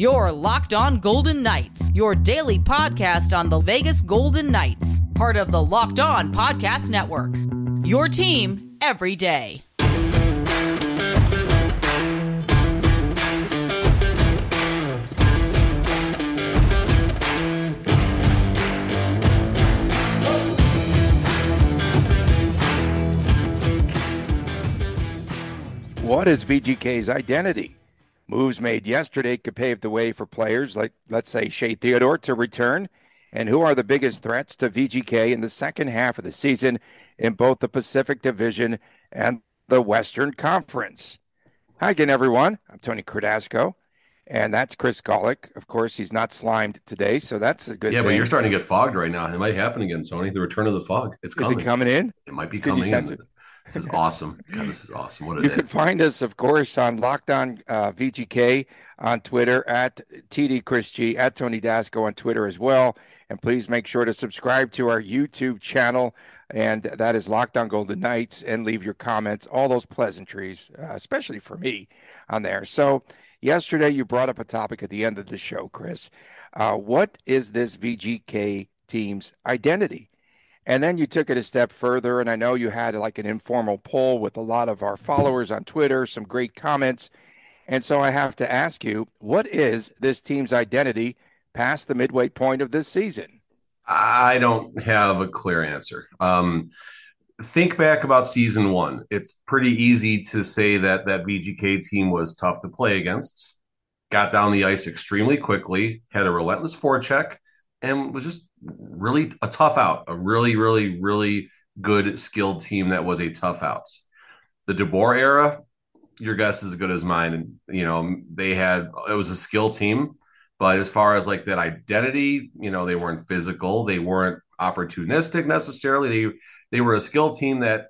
Your Locked On Golden Knights, your daily podcast on the Vegas Golden Knights, part of the Locked On Podcast Network. Your team every day. What is VGK's identity? Moves made yesterday could pave the way for players like, let's say, Shea Theodore to return. And who are the biggest threats to VGK in the second half of the season in both the Pacific Division and the Western Conference? Hi again, everyone. I'm Tony Cardasco, and that's Chris Gawlik. Of course, he's not slimed today, so that's a good Yeah, thing. but you're starting to get fogged right now. It might happen again, Tony. The return of the fog. It's coming. Is it coming in? It might be coming in. it? This is awesome. God, this is awesome. What You day. can find us, of course, on Locked On uh, VGK on Twitter at TD Chris G at Tony Dasco on Twitter as well. And please make sure to subscribe to our YouTube channel, and that is Locked On Golden Knights, and leave your comments, all those pleasantries, uh, especially for me, on there. So, yesterday you brought up a topic at the end of the show, Chris. Uh, what is this VGK team's identity? And then you took it a step further, and I know you had like an informal poll with a lot of our followers on Twitter, some great comments. And so I have to ask you, what is this team's identity past the midway point of this season? I don't have a clear answer. Um, think back about season one. It's pretty easy to say that that VGK team was tough to play against, got down the ice extremely quickly, had a relentless forecheck, and was just really a tough out. A really, really, really good skilled team that was a tough out. The DeBoer era, your guess is as good as mine. And you know, they had it was a skill team, but as far as like that identity, you know, they weren't physical, they weren't opportunistic necessarily. They they were a skill team that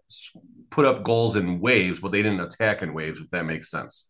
put up goals in waves, but they didn't attack in waves. If that makes sense.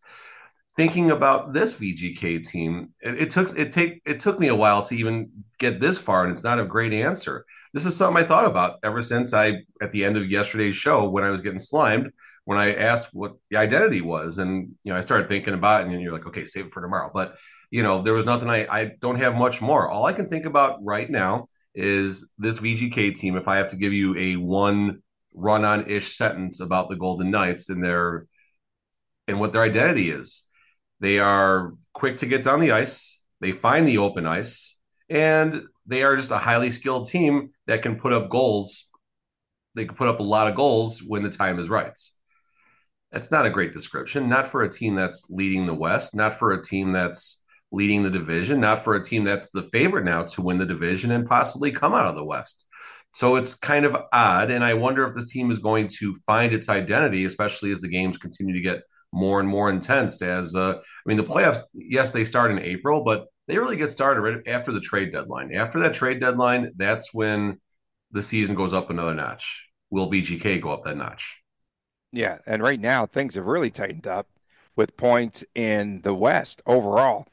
Thinking about this VGK team, it, it took it take it took me a while to even get this far, and it's not a great answer. This is something I thought about ever since I at the end of yesterday's show when I was getting slimed when I asked what the identity was, and you know, I started thinking about it, and you're like, okay, save it for tomorrow. But you know, there was nothing. I I don't have much more. All I can think about right now is this VGK team. If I have to give you a one run-on ish sentence about the Golden Knights and their and what their identity is, they are quick to get down the ice. They find the open ice, and they are just a highly skilled team that can put up goals. They can put up a lot of goals when the time is right that's not a great description. Not for a team that's leading the West, not for a team that's leading the division, not for a team that's the favorite now to win the division and possibly come out of the West. So it's kind of odd. And I wonder if this team is going to find its identity, especially as the games continue to get more and more intense. As uh, I mean, the playoffs, yes, they start in April, but they really get started right after the trade deadline. After that trade deadline, that's when the season goes up another notch. Will VGK go up that notch? Yeah, and right now things have really tightened up with points in the West overall.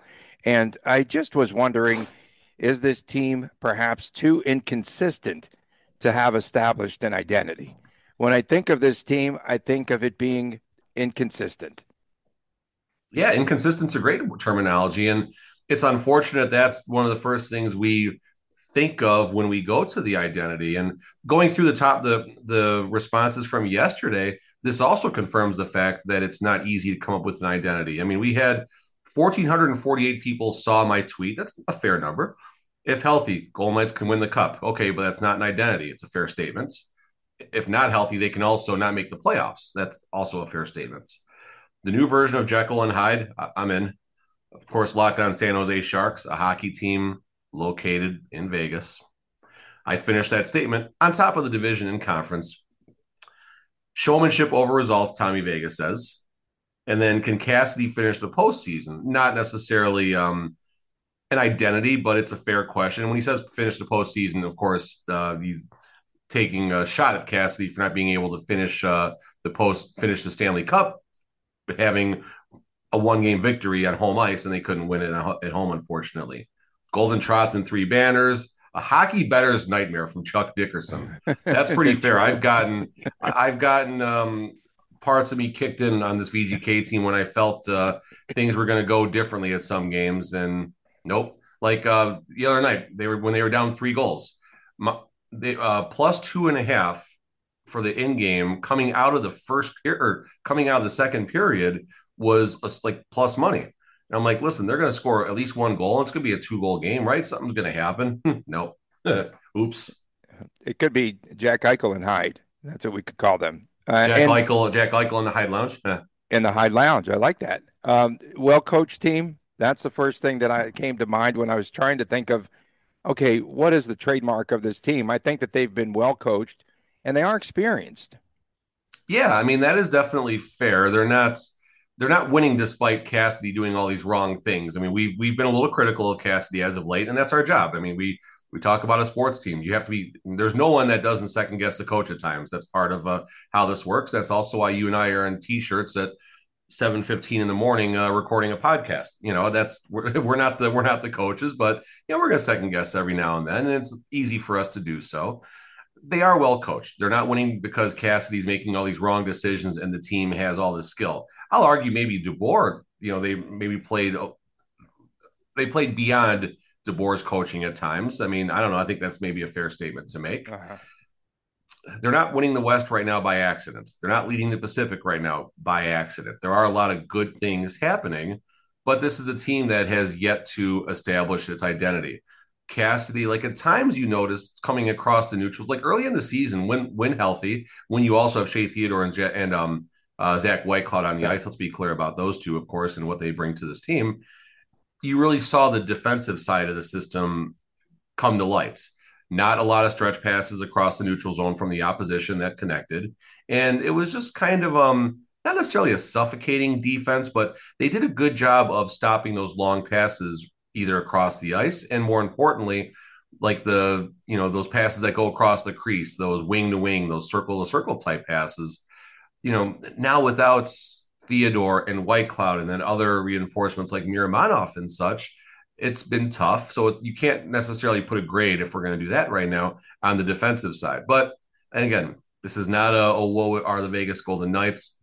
And I just was wondering is this team perhaps too inconsistent to have established an identity? When I think of this team, I think of it being inconsistent. Yeah, inconsistent's a great terminology. And it's unfortunate that's one of the first things we think of when we go to the identity. And going through the top the the responses from yesterday, this also confirms the fact that it's not easy to come up with an identity. I mean, we had 1,448 people saw my tweet. That's a fair number. If healthy, Golden Knights can win the cup. Okay, but that's not an identity. It's a fair statement. If not healthy, they can also not make the playoffs. That's also a fair statement. The new version of Jekyll and Hyde, I'm in. Of course, Locked On San Jose Sharks, a hockey team located in Vegas. I finished that statement on top of the division and conference. Showmanship over results, Tommy Vegas says. And then can Cassidy finish the postseason? Not necessarily um, an identity, but it's a fair question. When he says finish the postseason, of course, uh, he's taking a shot at Cassidy for not being able to finish uh, the post, finish the Stanley Cup, but having a one game victory on home ice, and they couldn't win it at home, unfortunately. Golden Trots and three banners. A hockey better's nightmare from Chuck Dickerson. That's pretty fair. I've gotten, I've gotten um, parts of me kicked in on this VGK team when I felt uh, things were going to go differently at some games, and nope. Like uh, the other night, they were when they were down three goals, my, they uh, plus two and a half for the in game coming out of the first period or coming out of the second period was a, like plus money. And I'm like, listen, they're going to score at least one goal. It's going to be a two goal game, right? Something's going to happen. no, oops. It could be Jack Eichel and Hyde. That's what we could call them. Uh, Jack and, Eichel, Jack Eichel in the Hyde Lounge. In the Hyde Lounge, I like that. Um, well coached team. That's the first thing that I came to mind when I was trying to think of, okay, what is the trademark of this team? I think that they've been well coached and they are experienced. Yeah, I mean that is definitely fair. They're not they're not winning despite Cassidy doing all these wrong things. I mean, we we've been a little critical of Cassidy as of late, and that's our job. I mean, we we talk about a sports team. You have to be. There's no one that doesn't second guess the coach at times. That's part of uh, how this works. That's also why you and I are in t-shirts at 7:15 in the morning uh, recording a podcast. You know, that's we're, we're not the we're not the coaches, but you know, we're gonna second guess every now and then, and it's easy for us to do so they are well coached. They're not winning because Cassidy's making all these wrong decisions and the team has all this skill. I'll argue maybe DeBoer, you know, they maybe played they played beyond DeBoer's coaching at times. I mean, I don't know. I think that's maybe a fair statement to make. Uh-huh. They're not winning the West right now by accident. They're not leading the Pacific right now by accident. There are a lot of good things happening, but this is a team that has yet to establish its identity. Cassidy, like at times you notice coming across the neutrals, like early in the season when when healthy, when you also have Shea Theodore and, and um, uh, Zach Whitecloud on the ice. Let's be clear about those two, of course, and what they bring to this team. You really saw the defensive side of the system come to light. Not a lot of stretch passes across the neutral zone from the opposition that connected, and it was just kind of um not necessarily a suffocating defense, but they did a good job of stopping those long passes either across the ice and more importantly like the you know those passes that go across the crease those wing to wing those circle to circle type passes. You know now without theodore and Whitecloud, and then other reinforcements like Miromanov and such it's been tough so you can't necessarily put a grade if we're going to do that right now on the defensive side but and again this is not a, a woe are the vegas golden knights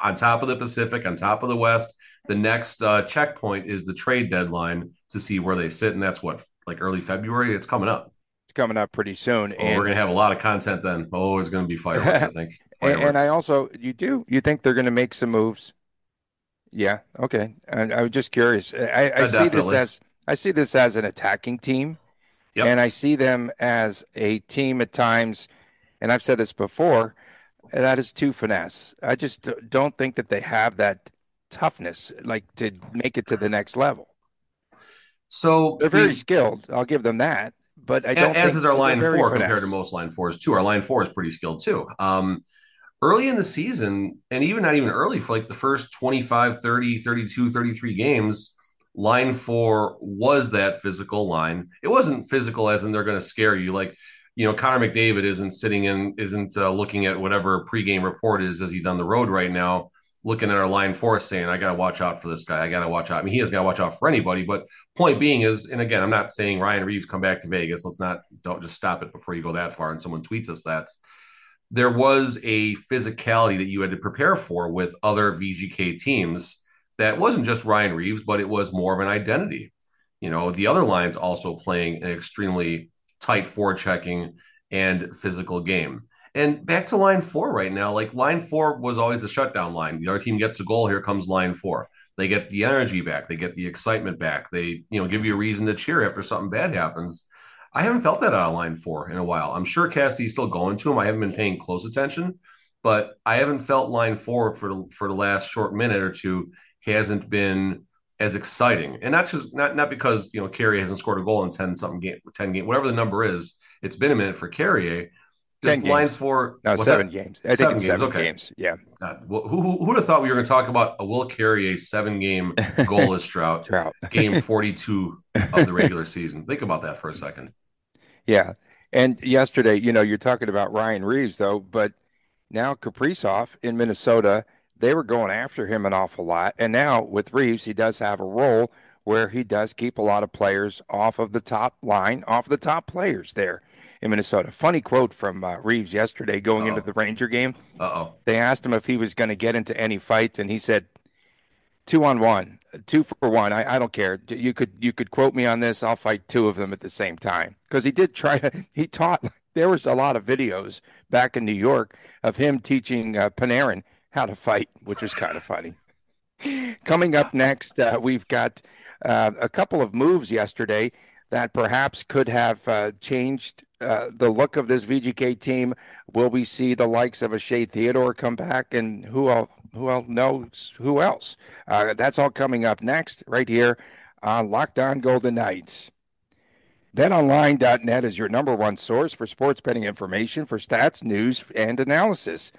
on top of the pacific on top of the west the next uh, checkpoint is the trade deadline to see where they sit, and that's what like early February. It's coming up. It's coming up pretty soon, oh, and we're gonna have a lot of content then. Oh, it's gonna be fireworks, I think. and, and, I also, you do, you think they're gonna make some moves? Yeah. Okay. And I was just curious. I, I see this as I see this as an attacking team, yep. and I see them as a team at times. And I've said this before. That is too finesse. I just don't think that they have that toughness, like to make it to the next level. So they're very the, skilled. I'll give them that. But I don't. As is our line four finesse. compared to most line fours too. Our line four is pretty skilled too. Um, early in the season, and even not even early for like the first 25, 30, 32, 33 games, line four was that physical line. It wasn't physical as in they're going to scare you. Like, you know, Connor McDavid isn't sitting in, isn't uh, looking at whatever pregame report is as he's on the road right now looking at our line four saying, I got to watch out for this guy. I got to watch out. I mean, he has got to watch out for anybody. But point being is, and again, I'm not saying Ryan Reaves come back to Vegas. Let's not, don't just stop it before you go that far and someone tweets us that. There was a physicality that you had to prepare for with other VGK teams that wasn't just Ryan Reaves, but it was more of an identity. You know, the other lines also playing an extremely tight forechecking and physical game. And back to line four right now, like line four was always the shutdown line. The other team gets a goal, here comes line four. They get the energy back, they get the excitement back. They, you know, give you a reason to cheer after something bad happens. I haven't felt that out of line four in a while. I'm sure Cassidy's still going to him. I haven't been paying close attention, but I haven't felt line four for for the last short minute or two hasn't been as exciting. And not just not not because you know Carrier hasn't scored a goal in 10 something game 10 game, whatever the number is, it's been a minute for Carrier just line for no seven that? games. I seven think it's games. seven okay. games. Yeah. God, who, who would have thought we were going to talk about a Will Carrier seven game goalless drought, drought. game 42 of the regular season? Think about that for a second. Yeah. And yesterday, you know, you're talking about Ryan Reaves, though, but now Kaprizov in Minnesota, they were going after him an awful lot. And now with Reaves, he does have a role where he does keep a lot of players off of the top line, off the top players there in Minnesota. Funny quote from uh, Reaves yesterday going Uh-oh. into the Ranger game. Uh oh. They asked him if he was going to get into any fights, and he said, two on one, two for one. I, I don't care. You could you could quote me on this. I'll fight two of them at the same time because he did try to. He taught. There was a lot of videos back in New York of him teaching uh, Panarin how to fight, which was kind of funny. Coming up next, uh, we've got uh, a couple of moves yesterday that perhaps could have uh, changed uh, the look of this VGK team. Will we see the likes of a Shea Theodore come back, and who else, who else knows who else? Uh, that's all coming up next, right here on Locked On Golden Knights. BetOnline.net is your number one source for sports betting information for stats, news, and analysis.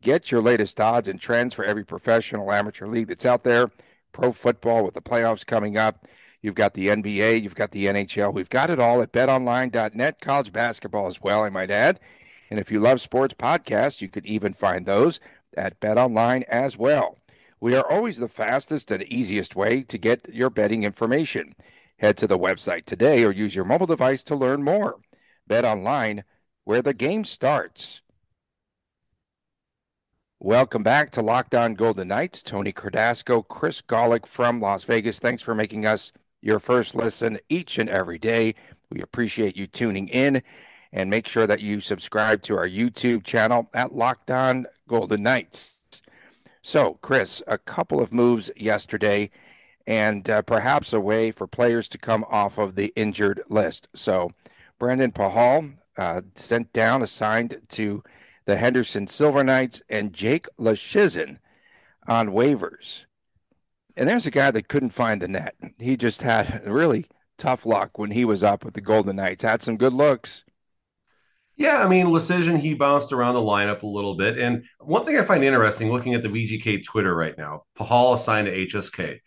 Get your latest odds and trends for every professional amateur league that's out there. Pro football with the playoffs coming up. You've got the NBA, you've got the NHL. We've got it all at betonline.net, college basketball as well, I might add. And if you love sports podcasts, you could even find those at betonline as well. We are always the fastest and easiest way to get your betting information. Head to the website today or use your mobile device to learn more. Bet online, where the game starts. Welcome back to Locked On Golden Knights. Tony Cardasco, Chris Gawlik from Las Vegas. Thanks for making us your first listen each and every day. We appreciate you tuning in and make sure that you subscribe to our YouTube channel at Locked On Golden Knights. So, Chris, a couple of moves yesterday and uh, perhaps a way for players to come off of the injured list. So, Brandon Pachal uh, sent down, assigned to the Henderson Silver Knights, and Jake Leschyshyn on waivers. And there's a guy that couldn't find the net. He just had really tough luck when he was up with the Golden Knights. Had some good looks. Yeah, I mean, Leschyshyn, he bounced around the lineup a little bit. And one thing I find interesting looking at the VGK Twitter right now, Pachal assigned to HSK.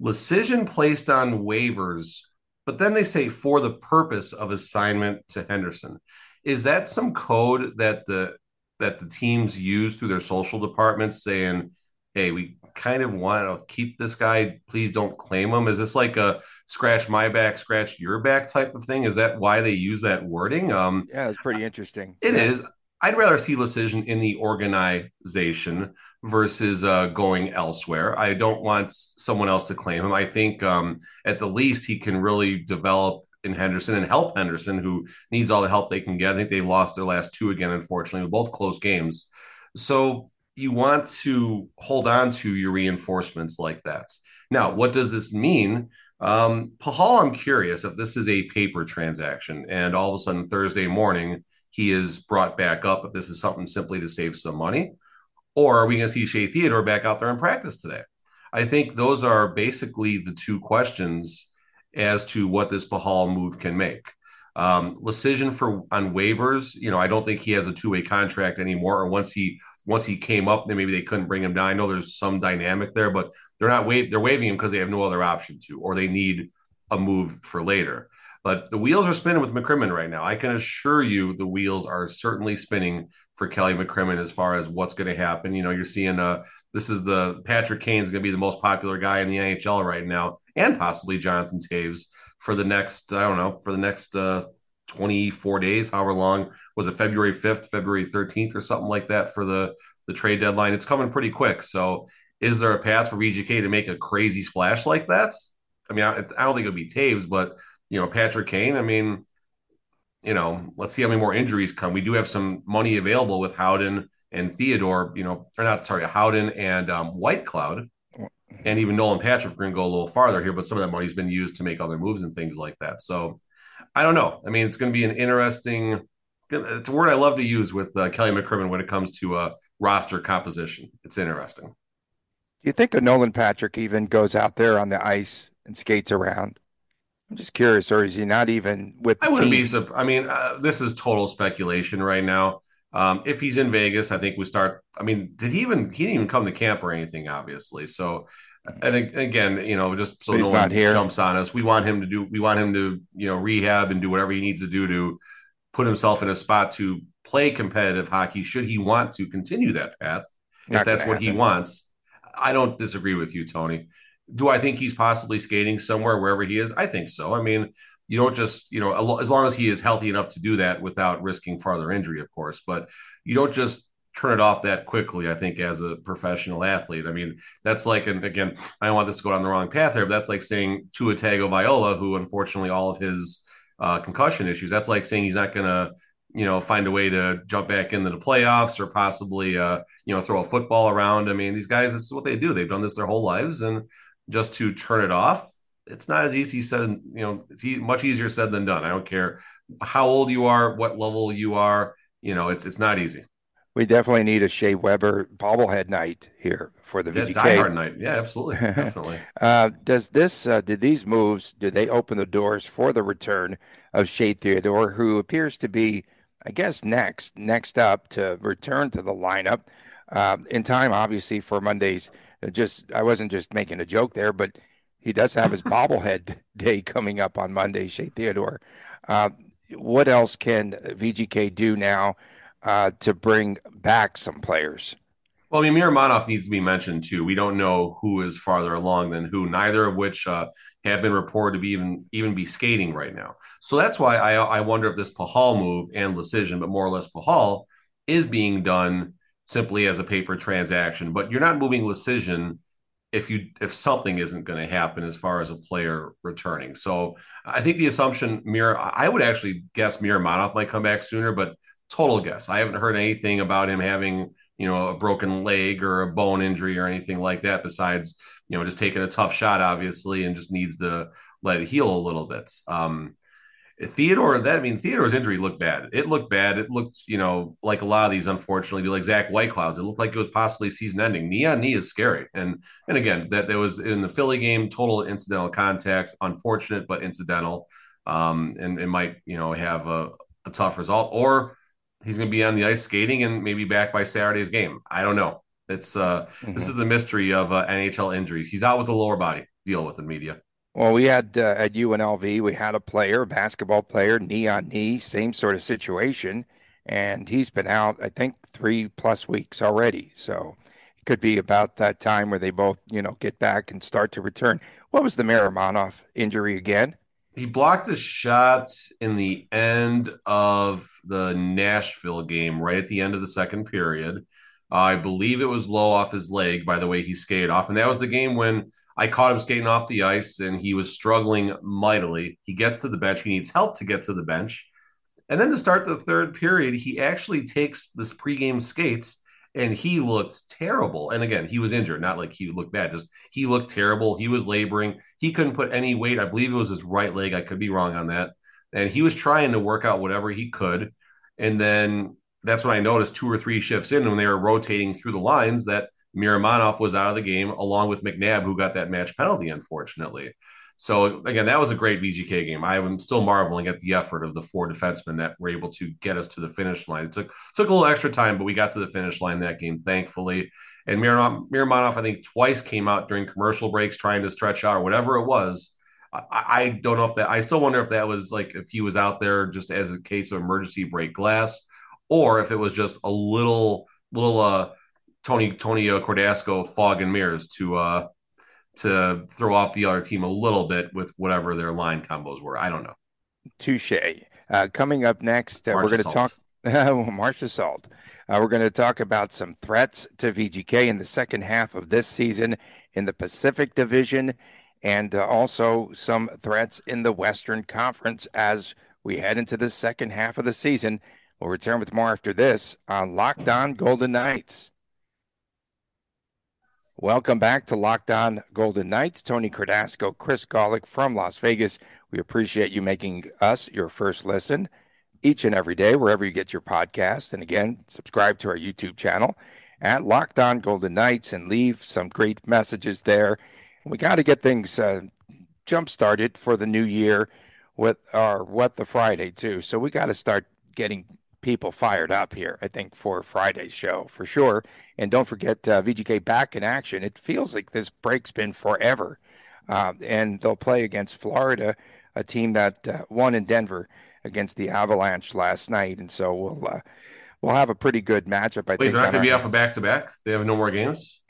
Leschyshyn placed on waivers, but then they say for the purpose of assignment to Henderson. Is that some code that the that the teams use through their social departments saying, hey, we kind of want to keep this guy. Please don't claim him. Is this like a scratch my back, scratch your back type of thing? Is that why they use that wording? Um, yeah, it's pretty interesting. It yeah. is. I'd rather see Leschyshyn in the organization versus uh, going elsewhere. I don't want someone else to claim him. I think um, at the least he can really develop in Henderson and help Henderson, who needs all the help they can get. I think they lost their last two again, unfortunately, both close games. So you want to hold on to your reinforcements like that. Now, what does this mean? Um, Pachal, I'm curious if this is a paper transaction and all of a sudden Thursday morning he is brought back up, if this is something simply to save some money, or are we going to see Shea Theodore back out there in practice today? I think those are basically the two questions as to what this Pachal move can make. Um, Leschyshyn for on waivers, you know, I don't think he has a two way contract anymore. Or once he once he came up, then maybe they couldn't bring him down. I know there's some dynamic there, but they're not wave they're waiving him because they have no other option to, or they need a move for later. But the wheels are spinning with McCrimmon right now. I can assure you the wheels are certainly spinning for Kelly McCrimmon as far as what's going to happen. You know, you're seeing uh this is the Patrick Kane's going to be the most popular guy in the NHL right now, and possibly Jonathan Toews for the next, I don't know, for the next uh 24 days, however long was it February 5th, February 13th, or something like that for the the trade deadline. It's coming pretty quick. So, is there a path for VGK to make a crazy splash like that? I mean, I, I don't think it'll be Toews, but you know, Patrick Kane. I mean, you know, let's see how many more injuries come. We do have some money available with Howden and Theodore. You know, or not sorry, Howden and um, Whitecloud. And even Nolan Patrick are going to go a little farther here, but some of that money's been used to make other moves and things like that. So, I don't know. I mean, it's going to be an interesting. It's a word I love to use with uh, Kelly McCrimmon when it comes to uh, roster composition. It's interesting. Do you think a Nolan Patrick even goes out there on the ice and skates around? I'm just curious, or is he not even with? I wouldn't team? be. I mean, uh, this is total speculation right now. Um, if he's in Vegas, I think we start. I mean, did he even? He didn't even come to camp or anything, obviously. So and again, you know, just so no one here. jumps on us, we want him to do, we want him to, you know, rehab and do whatever he needs to do to put himself in a spot to play competitive hockey. Should he want to continue that path, Not if that's what happen. he wants, I don't disagree with you, Tony. Do I think he's possibly skating somewhere wherever he is? I think so. I mean, you don't just, you know, as long as he is healthy enough to do that without risking farther injury, of course, but you don't just turn it off that quickly, I think, as a professional athlete. I mean, that's like, and again, I don't want this to go down the wrong path here, but that's like saying Tua Tagovailoa, who unfortunately all of his uh, concussion issues, that's like saying he's not going to, you know, find a way to jump back into the playoffs or possibly, uh, you know, throw a football around. I mean, these guys, this is what they do. They've done this their whole lives. And just to turn it off, it's not as easy said, you know, it's much easier said than done. I don't care how old you are, what level you are, you know, it's, it's not easy we definitely need a Shea Weber bobblehead night here for the yeah, VGK. diehard night. Yeah, absolutely, definitely. uh, does this? Uh, did these moves? Do they open the doors for the return of Shea Theodore, who appears to be, I guess, next next up to return to the lineup uh, in time, obviously for Mondays. Uh, just I wasn't just making a joke there, but he does have his bobblehead day coming up on Monday. Shea Theodore. Uh, what else can VGK do now? uh, to bring back some players. Well, I mean, Miromanov needs to be mentioned too. We don't know who is farther along than who, neither of which uh, have been reported to be even even be skating right now. So that's why I I wonder if this Pachal move and decision, but more or less Pachal, is being done simply as a paper transaction. But you're not moving Leschyshyn if you if something isn't going to happen as far as a player returning. So I think the assumption Mir I would actually guess Miromanov might come back sooner, but total guess. I haven't heard anything about him having, you know, a broken leg or a bone injury or anything like that besides, you know, just taking a tough shot, obviously, and just needs to let it heal a little bit. Um, Theodore, that I mean, Theodore's injury looked bad. It looked bad. It looked, you know, like a lot of these, unfortunately, like Zach Whiteclouds. It looked like it was possibly season ending. Knee on knee is scary. And and again, that there was in the Philly game, total incidental contact, unfortunate but incidental. Um, and it might, you know, have a, a tough result. Or he's going to be on the ice skating and maybe back by Saturday's game. I don't know. It's uh, mm-hmm. this is the mystery of uh, NHL injuries. He's out with the lower body. Deal with the media. Well, we had uh, at UNLV, we had a player, basketball player, knee on knee, same sort of situation, and he's been out, I think, three plus weeks already. So it could be about that time where they both, you know, get back and start to return. What was the Miromanov injury again? He blocked a shot in the end of the Nashville game, right at the end of the second period. Uh, I believe it was low off his leg by the way he skated off. And that was the game when I caught him skating off the ice and he was struggling mightily. He gets to the bench. He needs help to get to the bench. And then to start the third period, he actually takes this pregame skates and he looked terrible. And again, he was injured, not like he looked bad, just he looked terrible. He was laboring. He couldn't put any weight. I believe it was his right leg. I could be wrong on that. And he was trying to work out whatever he could. And then that's when I noticed two or three shifts in when they were rotating through the lines that Miromanov was out of the game along with McNabb, who got that match penalty, unfortunately. So again, that was a great VGK game. I am still marveling at the effort of the four defensemen that were able to get us to the finish line. It took took a little extra time, but we got to the finish line that game, thankfully. And Miromanov I think, twice came out during commercial breaks trying to stretch out or whatever it was. I, I don't know if that. I still wonder if that was like if he was out there just as a case of emergency break glass, or if it was just a little little uh Tony Tony uh, Cordasco fog and mirrors to uh to throw off the other team a little bit with whatever their line combos were. I don't know. Touche. Uh, coming up next, uh, we're going to talk March Assault. Uh, we're going to talk about some threats to VGK in the second half of this season in the Pacific Division and uh, also some threats in the Western Conference as we head into the second half of the season. We'll return with more after this on Locked On Golden Knights. Welcome back to Locked On Golden Knights. Tony Cardasco, Chris Gawlik from Las Vegas. We appreciate you making us your first listen each and every day, wherever you get your podcast. And again, subscribe to our YouTube channel at Locked On Golden Knights and leave some great messages there. We got to get things uh, jump started for the new year with our What the Friday, too. So we got to start getting people fired up here, I think, for Friday's show for sure. And don't forget uh, VGK back in action. It feels like this break's been forever. Uh, and they'll play against Florida, a team that uh, won in Denver against the Avalanche last night. And so we'll uh, we'll have a pretty good matchup. I Wait, think. they're not going to be off a back to back. They have no more games.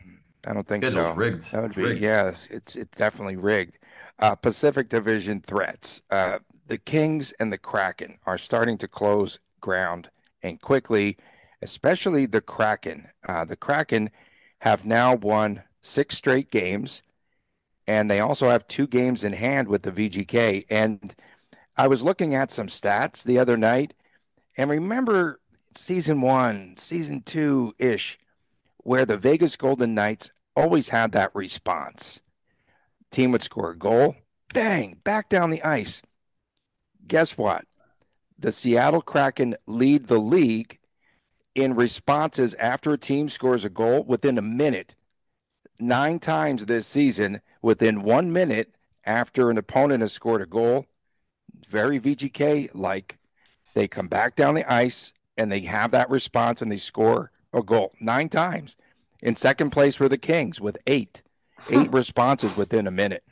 I don't think so. Rigged. That would it's be rigged. yeah. It's it's definitely rigged. Uh, Pacific Division threats. Uh, the Kings and the Kraken are starting to close ground and quickly, especially the Kraken. Uh, the Kraken have now won six straight games, and they also have two games in hand with the VGK. And I was looking at some stats the other night, and remember season one, season two ish, where the Vegas Golden Knights always had that response. Team would score a goal, bang, back down the ice. Guess what? The Seattle Kraken lead the league in responses after a team scores a goal within a minute. Nine times this season, within one minute after an opponent has scored a goal, very VGK like. They come back down the ice and they have that response and they score a goal nine times. In second place were the Kings with eight, eight responses within a minute.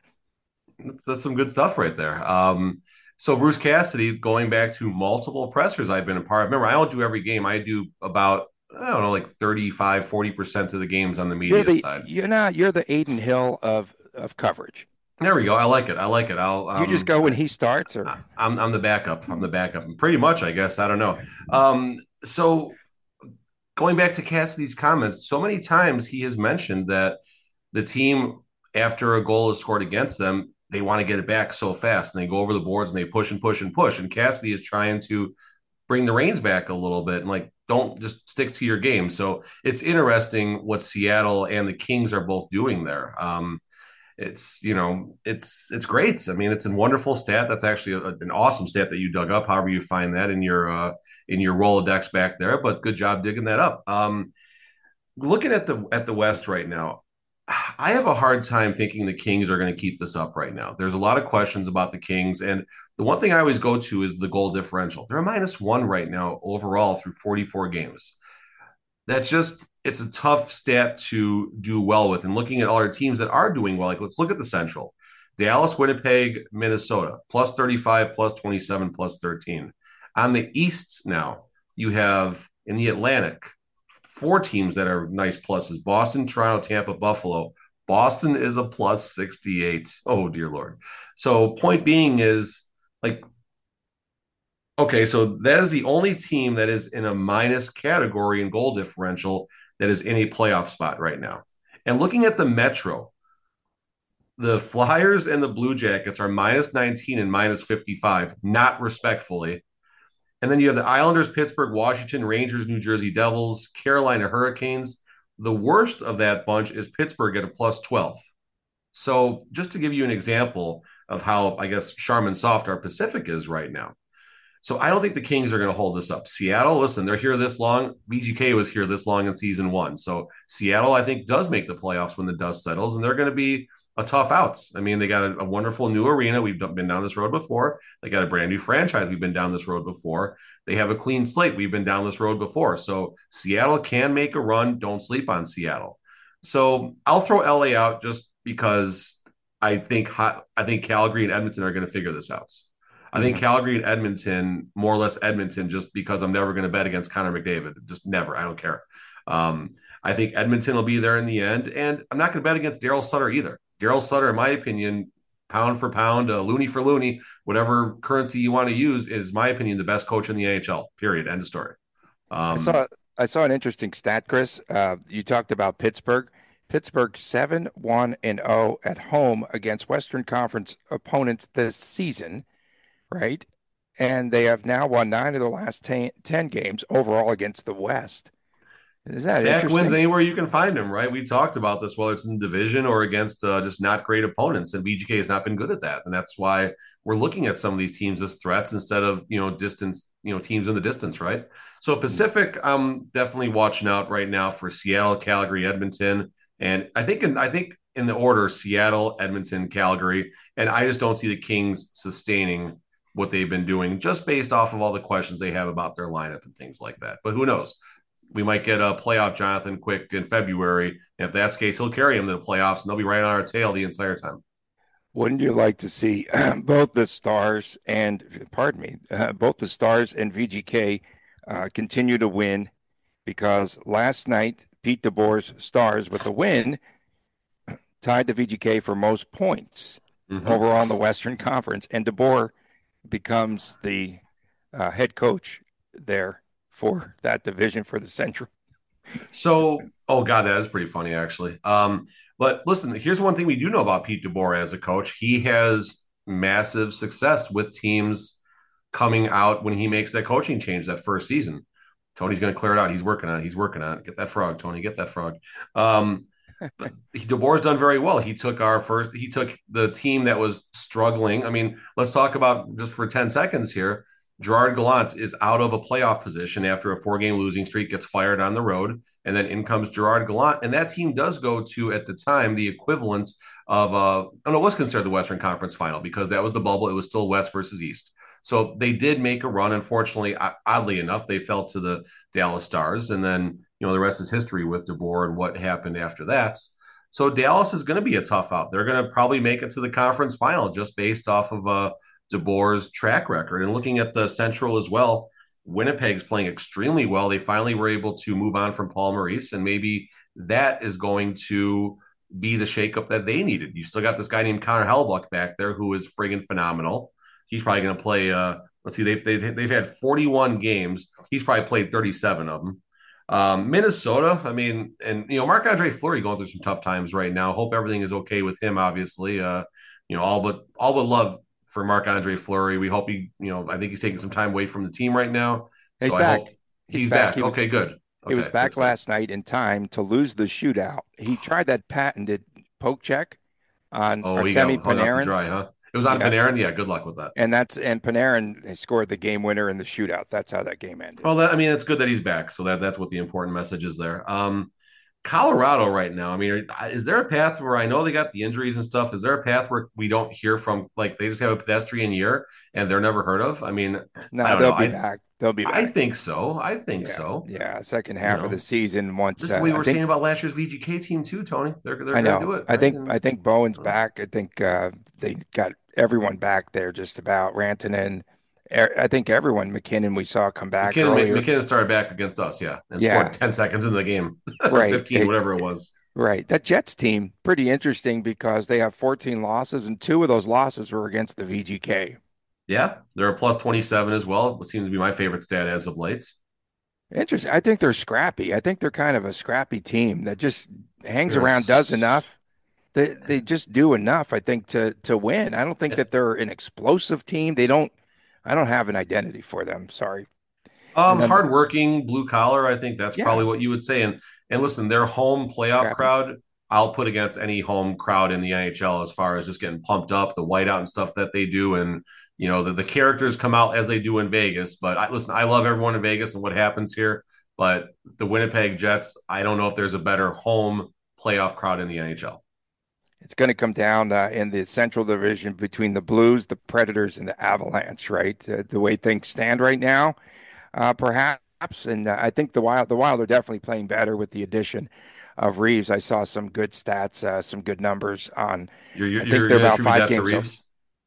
That's, that's some good stuff right there. Um, so Bruce Cassidy, going back to multiple pressers I've been a part of. Remember, I don't do every game. I do about I don't know, like 35, 40% of the games on the media you're the, side. You're not, you're the Adin Hill of, of coverage. There we go. I like it. I like it. I'll. Um, you just go when he starts, or I'm I'm the backup. I'm the backup. Pretty much, I guess. I don't know. Um, so going back to Cassidy's comments, so many times he has mentioned that the team, after a goal is scored against them, they want to get it back so fast, and they go over the boards and they push and push and push. And Cassidy is trying to bring the reins back a little bit and like don't just stick to your game. So it's interesting what Seattle and the Kings are both doing there. Um, it's you know it's it's great. I mean, it's a wonderful stat. That's actually a, an awesome stat that you dug up. However, you find that in your uh, in your Rolodex back there. But good job digging that up. Um, looking at the at the West right now, I have a hard time thinking the Kings are going to keep this up right now. There's a lot of questions about the Kings, and the one thing I always go to is the goal differential. They're a minus one right now overall through 44 games. That's just it's a tough stat to do well with. And looking at all our teams that are doing well, like let's look at the Central. Dallas, Winnipeg, Minnesota, plus 35, plus 27, plus 13. On the East now, you have in the Atlantic, four teams that are nice pluses Boston, Toronto, Tampa, Buffalo. Boston is a plus 68. Oh, dear Lord. So, point being is like, okay, so that is the only team that is in a minus category in goal differential that is in a playoff spot right now. And looking at the Metro, the Flyers and the Blue Jackets are minus 19 and minus 55, not respectfully. And then you have the Islanders, Pittsburgh, Washington, Rangers, New Jersey Devils, Carolina Hurricanes. The worst of that bunch is Pittsburgh at a plus 12. So, just to give you an example of how, I guess, Charmin soft our Pacific is right now. So I don't think the Kings are going to hold this up. Seattle, listen, they're here this long. VGK was here this long in season one. So Seattle, I think, does make the playoffs when the dust settles, and they're going to be a tough out. I mean, they got a, a, wonderful new arena. We've been down this road before. They got a brand new franchise. We've been down this road before. They have a clean slate. We've been down this road before. So Seattle can make a run. Don't sleep on Seattle. So I'll throw LA out just because I think I think Calgary and Edmonton are going to figure this out. I think Calgary and Edmonton, more or less Edmonton, just because I'm never going to bet against Connor McDavid. Just never. I don't care. Um, I think Edmonton will be there in the end. And I'm not going to bet against Daryl Sutter either. Daryl Sutter, in my opinion, pound for pound, uh, loony for loony, whatever currency you want to use, is my opinion the best coach in the NHL. Period. End of story. Um, I saw I saw an interesting stat, Chris. Uh, you talked about Pittsburgh. Pittsburgh seven one and zero oh at home against Western Conference opponents this season right? And they have now won nine of the last ten, 10 games overall against the West. Is that Stack wins anywhere you can find them, right? We've talked about this, whether it's in division or against uh, just not great opponents, and VGK has not been good at that, and that's why we're looking at some of these teams as threats instead of you know distance, you know teams in the distance, right? So Pacific, I'm definitely watching out right now for Seattle, Calgary, Edmonton, and I think in, I think in the order Seattle, Edmonton, Calgary, and I just don't see the Kings sustaining what they've been doing just based off of all the questions they have about their lineup and things like that. But who knows? We might get a playoff Jonathan Quick in February. And if that's the case, he'll carry him to the playoffs and they'll be right on our tail the entire time. Wouldn't you like to see both the Stars and, pardon me, uh, both the Stars and VGK uh, continue to win? Because last night, Pete DeBoer's Stars with the win tied the VGK for most points mm-hmm. overall in the Western Conference. And DeBoer becomes the uh, head coach there for that division for the Central. So, oh god, that is pretty funny actually. Um, but listen, here's one thing we do know about Pete DeBoer as a coach. He has massive success with teams coming out when he makes that coaching change that first season. Tony's going to clear it out. He's working on it. He's working on it. Get that frog, Tony. Get that frog. Um, DeBoer's done very well. He took our first. He took the team that was struggling. I mean, let's talk about just for ten seconds here. Gerard Gallant is out of a playoff position after a four-game losing streak, gets fired on the road, and then in comes Gerard Gallant, and that team does go to at the time the equivalent of uh, and it was considered the Western Conference Final because that was the bubble. It was still West versus East. So they did make a run. Unfortunately, oddly enough, they fell to the Dallas Stars, and then you know the rest is history with DeBoer and what happened after that. So Dallas is going to be a tough out. They're going to probably make it to the conference final just based off of uh, DeBoer's track record. And looking at the Central as well, Winnipeg's playing extremely well. They finally were able to move on from Paul Maurice, and maybe that is going to be the shakeup that they needed. You still got this guy named Connor Hellebuyck back there who is friggin' phenomenal he's probably going to play. Uh, let's see, they've, they've they've had 41 games. He's probably played 37 of them. Um, Minnesota, I mean, and you know, Marc Andre Fleury going through some tough times right now. Hope everything is okay with him. Obviously, uh, you know, all but all but love for Marc Andre Fleury. We hope he, you know, I think he's taking some time away from the team right now. He's so back. he's, he's, back. back. He was, okay, good. Okay, he was back last night in time to lose the shootout. He tried that patented poke check on oh, Artemi Panarin. Dry, huh? It was on yeah. Panarin. Yeah, good luck with that. And that's and Panarin scored the game winner in the shootout. That's how that game ended. Well, that, I mean, it's good that he's back. So that that's what the important message is there. Um, Colorado right now. I mean, is there a path where I know they got the injuries and stuff? Is there a path where we don't hear from? Like they just have a pedestrian year and they're never heard of. I mean, no, I they'll know. be I, back. They'll be. Back. I think so. I think yeah. so. Yeah, second half you know, of the season. Once this is what we uh, were think, saying about last year's VGK team too, Tony. They're they're I know. Do it, right? I think I think Bowen's back. I think uh, they got everyone back there just about. Rantanen, Er, I think everyone. MacKinnon we saw come back. MacKinnon, earlier. MacKinnon started back against us, yeah, and yeah. scored ten seconds into the game, right? Fifteen, it, whatever it was. Right. That Jets team pretty interesting because they have 14 losses, and two of those losses were against the VGK. Yeah, they're a plus 27 as well. What seems to be my favorite stat as of late. Interesting. I think they're scrappy. I think they're kind of a scrappy team that just hangs they're around, does enough they they just do enough, I think, to to win. I don't think that they're an explosive team. They don't. I don't have an identity for them. Sorry. Um, hardworking, blue collar. I think that's yeah. probably what you would say. And and listen, their home playoff crowd, I'll put against any home crowd in the NHL as far as just getting pumped up, the whiteout and stuff that they do, and you know the, the characters come out as they do in Vegas. But I, listen, I love everyone in Vegas and what happens here. But the Winnipeg Jets, I don't know if there's a better home playoff crowd in the NHL. It's going to come down uh, in the Central Division between the Blues, the Predators, and the Avalanche. Right, uh, the way things stand right now, uh, perhaps. And uh, I think the Wild, the Wild are definitely playing better with the addition of Reaves. I saw some good stats, uh, some good numbers on. You're, you're, I think they're about five games.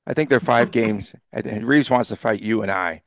I think they're five games. And Reaves wants to fight you and I.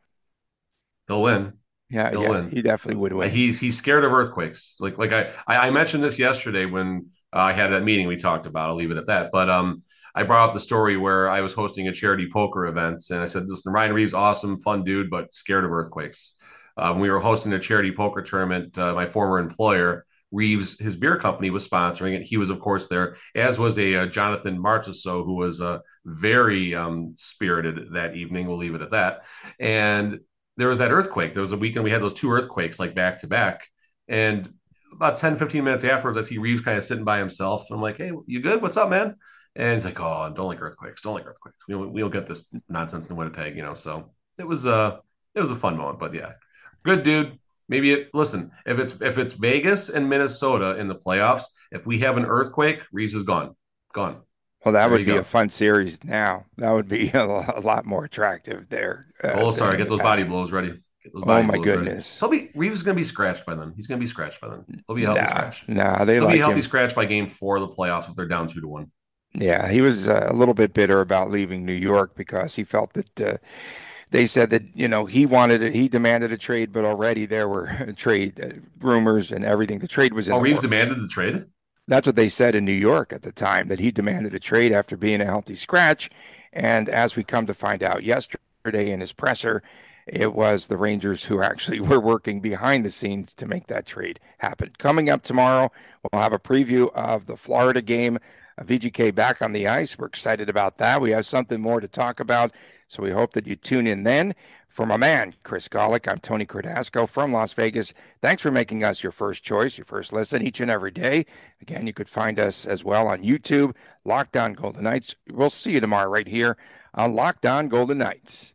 He'll win. Yeah, He'll yeah, win. he definitely would win. He's he's scared of earthquakes. Like like I I mentioned this yesterday when uh, I had that meeting we talked about. I'll leave it at that. But um, I brought up the story where I was hosting a charity poker event, and I said, "Listen, Ryan Reaves, awesome, fun dude, but scared of earthquakes." When we were hosting a charity poker tournament, uh, my former employer, Reaves, his beer company was sponsoring it. He was, of course, there, as was a, a uh, Jonathan Marchessault, who was uh, very um, spirited that evening. We'll leave it at that. And there was that earthquake. There was a weekend we had those two earthquakes like back to back. And about 10, 15 minutes afterwards, I see Reaves kind of sitting by himself. I'm like, hey, you good? What's up, man? And he's like, oh, don't like earthquakes. Don't like earthquakes. We don't, we don't get this nonsense in Winnipeg, you know? So it was, uh, it was a fun moment, but yeah, good dude. Maybe it, listen, if it's, if it's Vegas and Minnesota in the playoffs, if we have an earthquake, Reaves is gone, gone. Well, that there would be go. a fun series now. That would be a, lot more attractive there. Uh, oh, sorry. Get those past. body blows ready. Oh my goodness! He'll be Reaves is going to be scratched by then. He's going to be scratched by then. He'll be healthy nah, scratch. Nah, they He'll like be healthy him. scratch by game four of the playoffs if they're down two to one. Yeah, he was uh, a little bit bitter about leaving New York because he felt that uh, they said that you know he wanted it, he demanded a trade, but already there were trade uh, rumors and everything. The trade was in. Oh, Reaves works. demanded the trade. That's what they said in New York at the time that he demanded a trade after being a healthy scratch, and as we come to find out yesterday in his presser, it was the Rangers who actually were working behind the scenes to make that trade happen. Coming up tomorrow, we'll have a preview of the Florida game. VGK back on the ice. We're excited about that. We have something more to talk about, so we hope that you tune in then. For my man, Chris Gawlik, I'm Tony Cardasco from Las Vegas. Thanks for making us your first choice, your first listen each and every day. Again, you could find us as well on YouTube, Locked On Golden Knights. We'll see you tomorrow right here on Locked On Golden Knights.